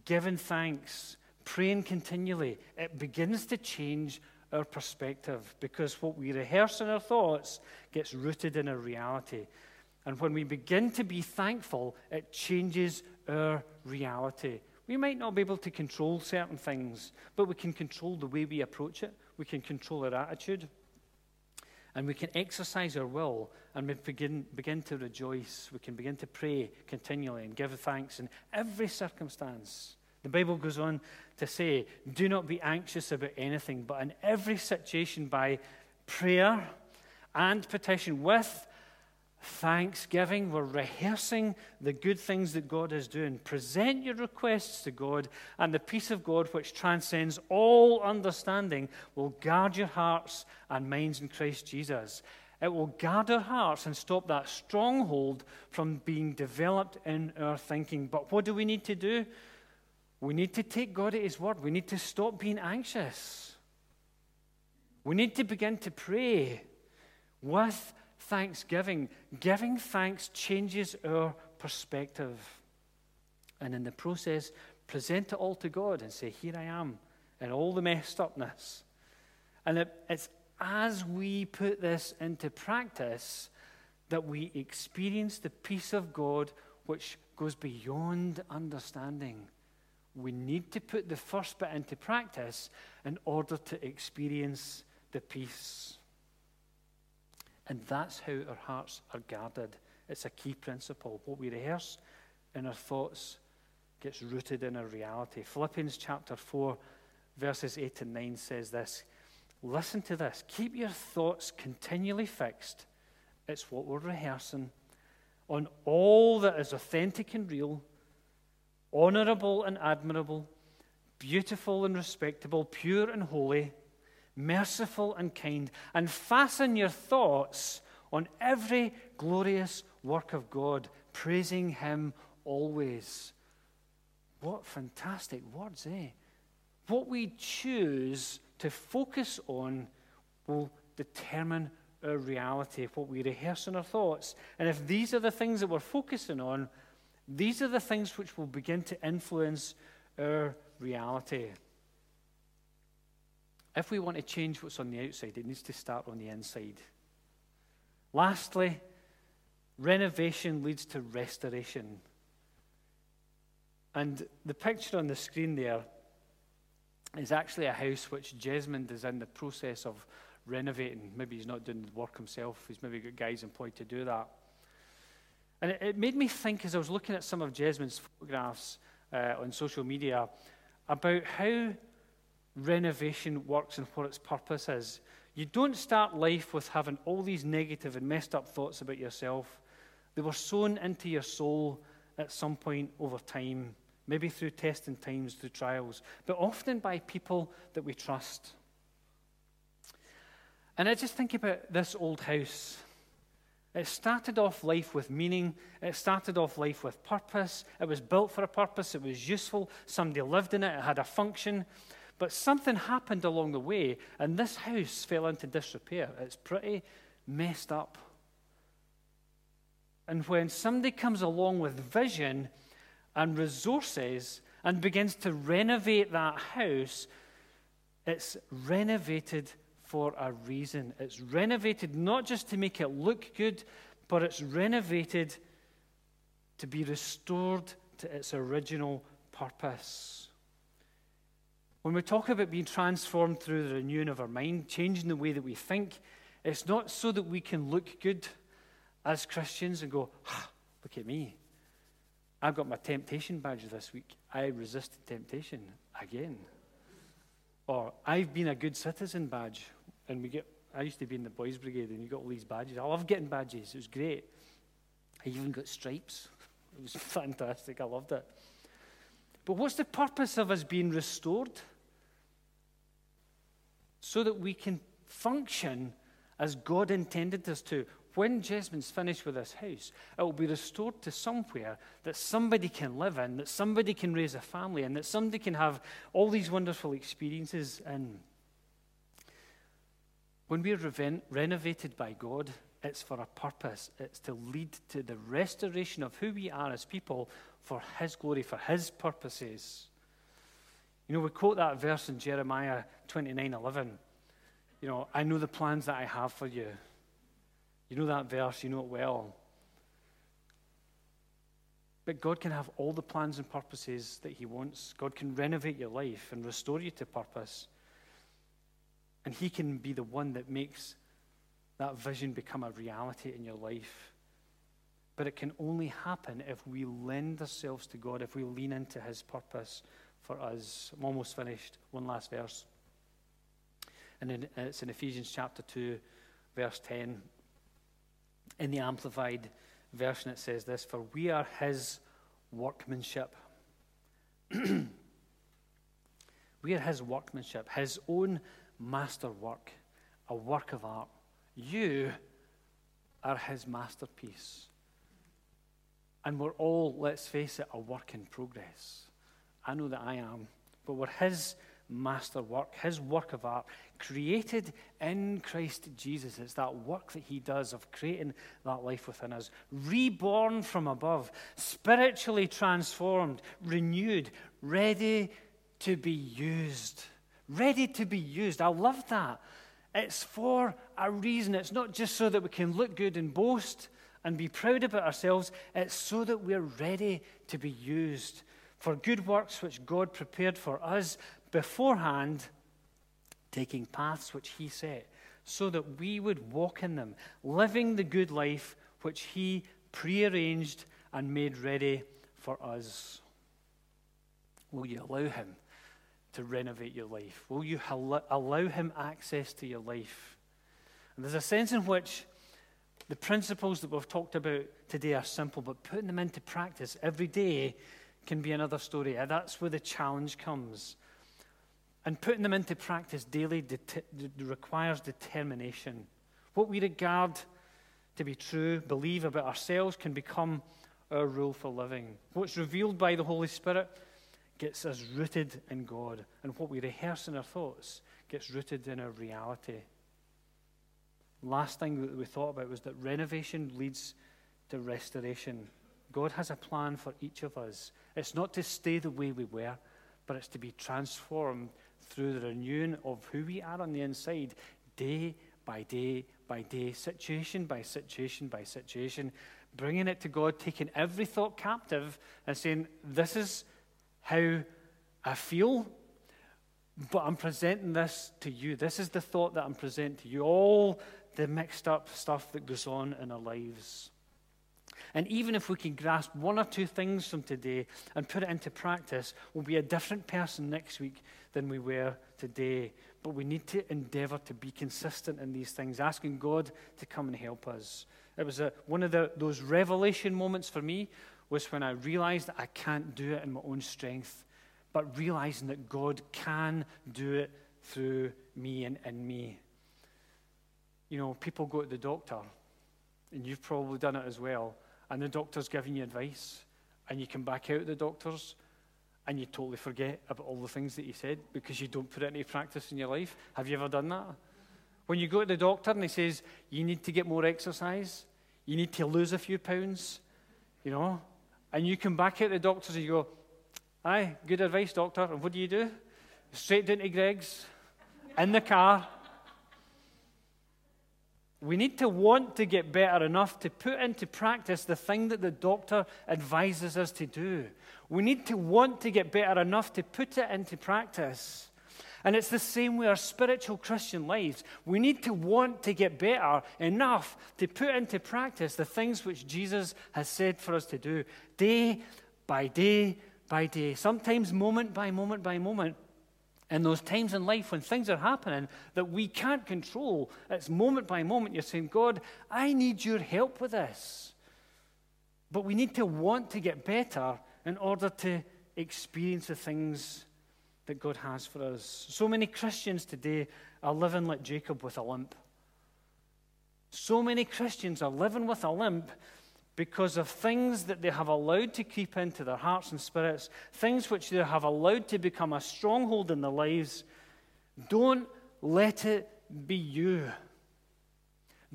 [SPEAKER 1] Giving thanks, praying continually, it begins to change our perspective because what we rehearse in our thoughts gets rooted in our reality. And when we begin to be thankful, it changes our reality. We might not be able to control certain things, but we can control the way we approach it. We can control our attitude. And we can exercise our will and we begin, begin to rejoice. We can begin to pray continually and give thanks in every circumstance. The Bible goes on to say, Do not be anxious about anything, but in every situation by prayer and petition with thanksgiving. We're rehearsing the good things that God is doing. Present your requests to God, and the peace of God, which transcends all understanding, will guard your hearts and minds in Christ Jesus. It will guard our hearts and stop that stronghold from being developed in our thinking. But what do we need to do? We need to take God at His word. We need to stop being anxious. We need to begin to pray with thanksgiving. Giving thanks changes our perspective. And in the process, present it all to God and say, Here I am, in all the messed upness. And it, it's as we put this into practice that we experience the peace of God which goes beyond understanding. We need to put the first bit into practice in order to experience the peace. And that's how our hearts are guarded. It's a key principle. What we rehearse in our thoughts gets rooted in our reality. Philippians chapter 4, verses 8 and 9 says this Listen to this. Keep your thoughts continually fixed. It's what we're rehearsing on all that is authentic and real, honorable and admirable, beautiful and respectable, pure and holy merciful and kind, and fasten your thoughts on every glorious work of God, praising Him always. What fantastic words, eh? What we choose to focus on will determine our reality, what we rehearse in our thoughts. And if these are the things that we're focusing on, these are the things which will begin to influence our reality. If we want to change what's on the outside, it needs to start on the inside. Lastly, renovation leads to restoration. And the picture on the screen there is actually a house which Jesmond is in the process of renovating. Maybe he's not doing the work himself, he's maybe got guys employed to do that. And it, it made me think as I was looking at some of Jesmond's photographs uh, on social media about how renovation works and what its purpose is. You don't start life with having all these negative and messed up thoughts about yourself. They were sown into your soul at some point over time, maybe through testing times, through trials, but often by people that we trust. And I just think about this old house. It started off life with meaning. It started off life with purpose. It was built for a purpose. It was useful. Somebody lived in it. It had a function. But something happened along the way, and this house fell into disrepair. It's pretty messed up. And when somebody comes along with vision and resources and begins to renovate that house, it's renovated for a reason. It's renovated not just to make it look good, but it's renovated to be restored to its original purpose. When we talk about being transformed through the renewing of our mind, changing the way that we think, it's not so that we can look good as Christians and go, ah, look at me. I've got my temptation badge this week. I resisted temptation again. Or I've been a good citizen badge. And we get, I used to be in the boys' brigade and you got all these badges. I love getting badges, it was great. I even got stripes. It was fantastic, I loved it. But what's the purpose of us being restored? So that we can function as God intended us to. When Jesmond's finished with this house, it will be restored to somewhere that somebody can live in, that somebody can raise a family in, that somebody can have all these wonderful experiences in. When we're re- renovated by God, it's for a purpose. It's to lead to the restoration of who we are as people for His glory, for His purposes. You know, we quote that verse in Jeremiah 29 11. You know, I know the plans that I have for you. You know that verse, you know it well. But God can have all the plans and purposes that He wants. God can renovate your life and restore you to purpose. And He can be the one that makes that vision become a reality in your life. But it can only happen if we lend ourselves to God, if we lean into His purpose for us. I'm almost finished. One last verse. And in, uh, it's in Ephesians chapter 2, verse 10. In the Amplified version, it says this For we are His workmanship. we are His workmanship, His own masterwork, a work of art. You are His masterpiece. And we're all, let's face it, a work in progress. I know that I am, but we're His masterwork, His work of art, created in Christ Jesus. It's that work that He does of creating that life within us, reborn from above, spiritually transformed, renewed, ready to be used. Ready to be used. I love that. It's for a reason. It's not just so that we can look good and boast and be proud about ourselves. It's so that we're ready to be used for good works which God prepared for us beforehand, taking paths which He set, so that we would walk in them, living the good life which He prearranged and made ready for us. Will you allow Him to renovate your life? Will you allow Him access to your life? And there's a sense in which the principles that we've talked about today are simple, but putting them into practice every day can be another story. That's where the challenge comes. And putting them into practice daily requires determination. What we regard to be true, believe about ourselves, can become our rule for living. What's revealed by the Holy Spirit gets us rooted in God, and what we rehearse in our thoughts gets rooted in our reality. Last thing that we thought about was that renovation leads to restoration. God has a plan for each of us. It's not to stay the way we were, but it's to be transformed through the renewing of who we are on the inside, day by day by day, situation by situation by situation, bringing it to God, taking every thought captive and saying, This is how I feel, but I'm presenting this to you. This is the thought that I'm presenting to you. All the mixed up stuff that goes on in our lives. And even if we can grasp one or two things from today and put it into practice, we'll be a different person next week than we were today. But we need to endeavor to be consistent in these things, asking God to come and help us. It was a, one of the, those revelation moments for me was when I realized that I can't do it in my own strength, but realizing that God can do it through me and in me. You know, people go to the doctor, and you've probably done it as well, and the doctor's giving you advice, and you come back out of the doctor's, and you totally forget about all the things that he said because you don't put it into practice in your life. Have you ever done that? When you go to the doctor and he says, you need to get more exercise, you need to lose a few pounds, you know, and you come back out the doctor's and you go, Aye, good advice, doctor. And what do you do? Straight down to Greggs, in the car. We need to want to get better enough to put into practice the thing that the doctor advises us to do. We need to want to get better enough to put it into practice. And it's the same with our spiritual Christian lives. We need to want to get better enough to put into practice the things which Jesus has said for us to do day by day by day, sometimes moment by moment by moment. In those times in life when things are happening that we can't control, it's moment by moment, you're saying, God, I need your help with this. But we need to want to get better in order to experience the things that God has for us. So many Christians today are living like Jacob with a limp. So many Christians are living with a limp because of things that they have allowed to creep into their hearts and spirits, things which they have allowed to become a stronghold in their lives. Don't let it be you.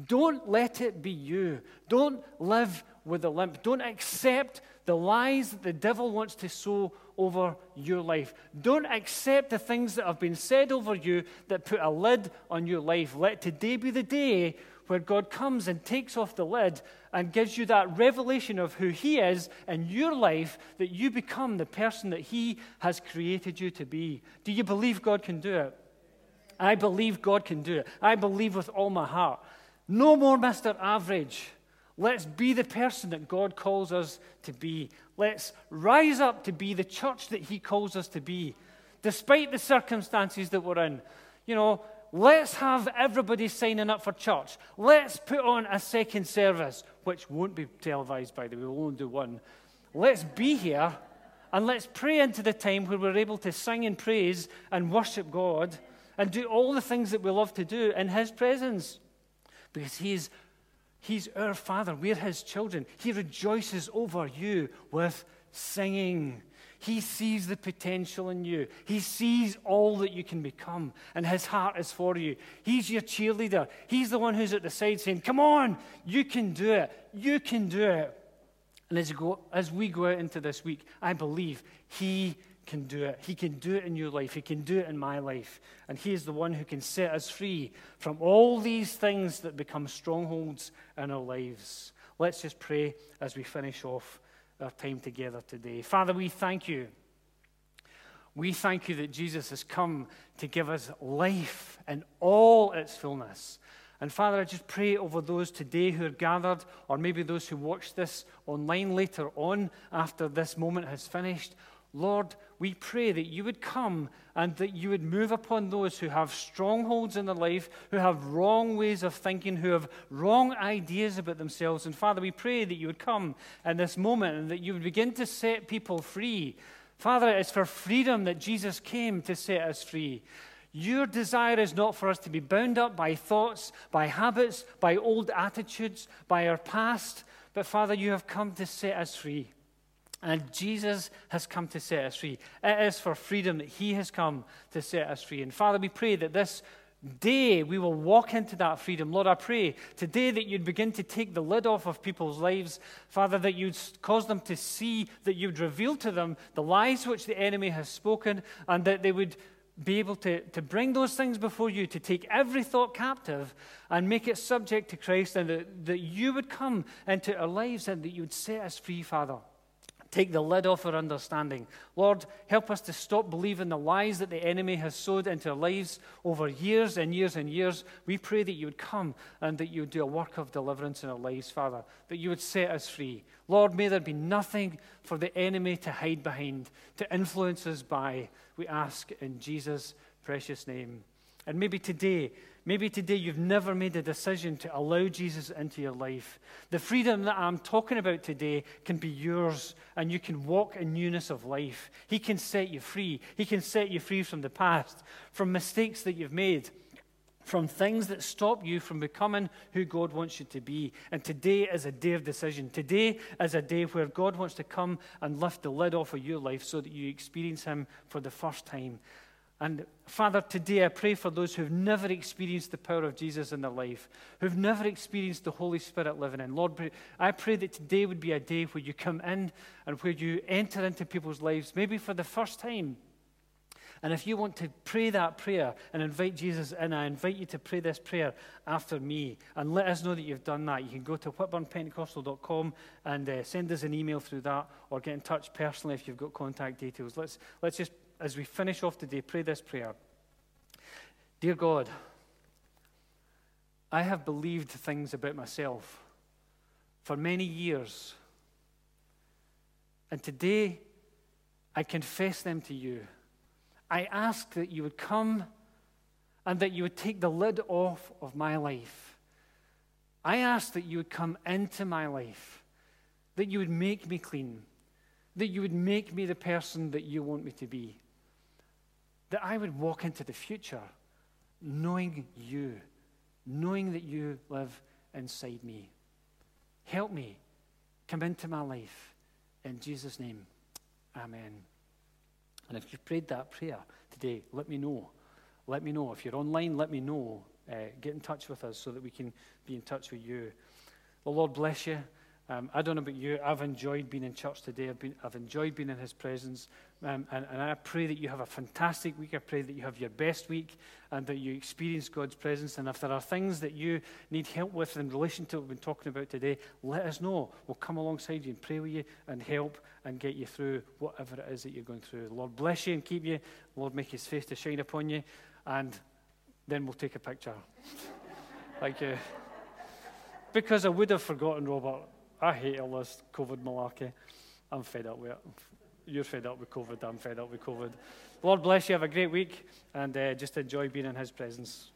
[SPEAKER 1] Don't let it be you. Don't live with a limp. Don't accept the lies that the devil wants to sow over your life. Don't accept the things that have been said over you that put a lid on your life. Let today be the day where God comes and takes off the lid and gives you that revelation of who He is in your life that you become the person that He has created you to be. Do you believe God can do it? I believe God can do it. I believe with all my heart. No more Mr. Average. Let's be the person that God calls us to be. Let's rise up to be the church that He calls us to be, despite the circumstances that we're in. You know, let's have everybody signing up for church. Let's put on a second service, which won't be televised, by the way, we'll only do one. Let's be here and let's pray into the time where we're able to sing and praise and worship God and do all the things that we love to do in His presence. Because He's, he's our Father, we're His children. He rejoices over you with singing he sees the potential in you. He sees all that you can become, and his heart is for you. He's your cheerleader. He's the one who's at the side saying, Come on, you can do it. You can do it. And as, go, as we go out into this week, I believe he can do it. He can do it in your life. He can do it in my life. And He is the one who can set us free from all these things that become strongholds in our lives. Let's just pray as we finish off our time together today. Father, we thank you. We thank you that Jesus has come to give us life in all its fullness. And Father, I just pray over those today who are gathered, or maybe those who watch this online later on after this moment has finished. Lord, we pray that you would come and that you would move upon those who have strongholds in their life, who have wrong ways of thinking, who have wrong ideas about themselves. And Father, we pray that you would come in this moment and that you would begin to set people free. Father, it's for freedom that Jesus came to set us free. Your desire is not for us to be bound up by thoughts, by habits, by old attitudes, by our past, but Father, you have come to set us free. And Jesus has come to set us free. It is for freedom that He has come to set us free. And Father, we pray that this day we will walk into that freedom. Lord, I pray today that you'd begin to take the lid off of people's lives. Father, that you'd cause them to see, that you'd reveal to them the lies which the enemy has spoken, and that they would be able to, to bring those things before you, to take every thought captive and make it subject to Christ, and that, that you would come into our lives and that you would set us free, Father. Take the lid off our understanding. Lord, help us to stop believing the lies that the enemy has sowed into our lives over years and years and years. We pray that you would come and that you would do a work of deliverance in our lives, Father, that you would set us free. Lord, may there be nothing for the enemy to hide behind, to influence us by. We ask in Jesus' precious name. And maybe today, Maybe today you've never made a decision to allow Jesus into your life. The freedom that I'm talking about today can be yours, and you can walk in newness of life. He can set you free. He can set you free from the past, from mistakes that you've made, from things that stop you from becoming who God wants you to be. And today is a day of decision. Today is a day where God wants to come and lift the lid off of your life so that you experience Him for the first time. And Father, today I pray for those who've never experienced the power of Jesus in their life, who've never experienced the Holy Spirit living in. Lord, I pray that today would be a day where you come in and where you enter into people's lives, maybe for the first time. And if you want to pray that prayer and invite Jesus in, I invite you to pray this prayer after me and let us know that you've done that. You can go to whitburnpentecostal.com and uh, send us an email through that or get in touch personally if you've got contact details. Let's, let's just as we finish off today, pray this prayer. Dear God, I have believed things about myself for many years. And today, I confess them to you. I ask that you would come and that you would take the lid off of my life. I ask that you would come into my life, that you would make me clean, that you would make me the person that you want me to be, that I would walk into the future knowing you, knowing that you live inside me. Help me come into my life. In Jesus' name, amen. And if you've prayed that prayer today, let me know. Let me know. If you're online, let me know. Uh, get in touch with us so that we can be in touch with you. The Lord bless you. Um, I don't know about you. I've enjoyed being in church today. I've, been, I've enjoyed being in His presence. Um, and, and I pray that you have a fantastic week. I pray that you have your best week and that you experience God's presence. And if there are things that you need help with in relation to what we've been talking about today, let us know. We'll come alongside you and pray with you and help and get you through whatever it is that you're going through. Lord bless you and keep you. Lord make His face to shine upon you. And then we'll take a picture. Thank you. Because I would have forgotten, Robert. I hate all this COVID malarkey. I'm fed up with it. You're fed up with COVID. I'm fed up with COVID. Lord bless you. Have a great week and uh, just enjoy being in His presence.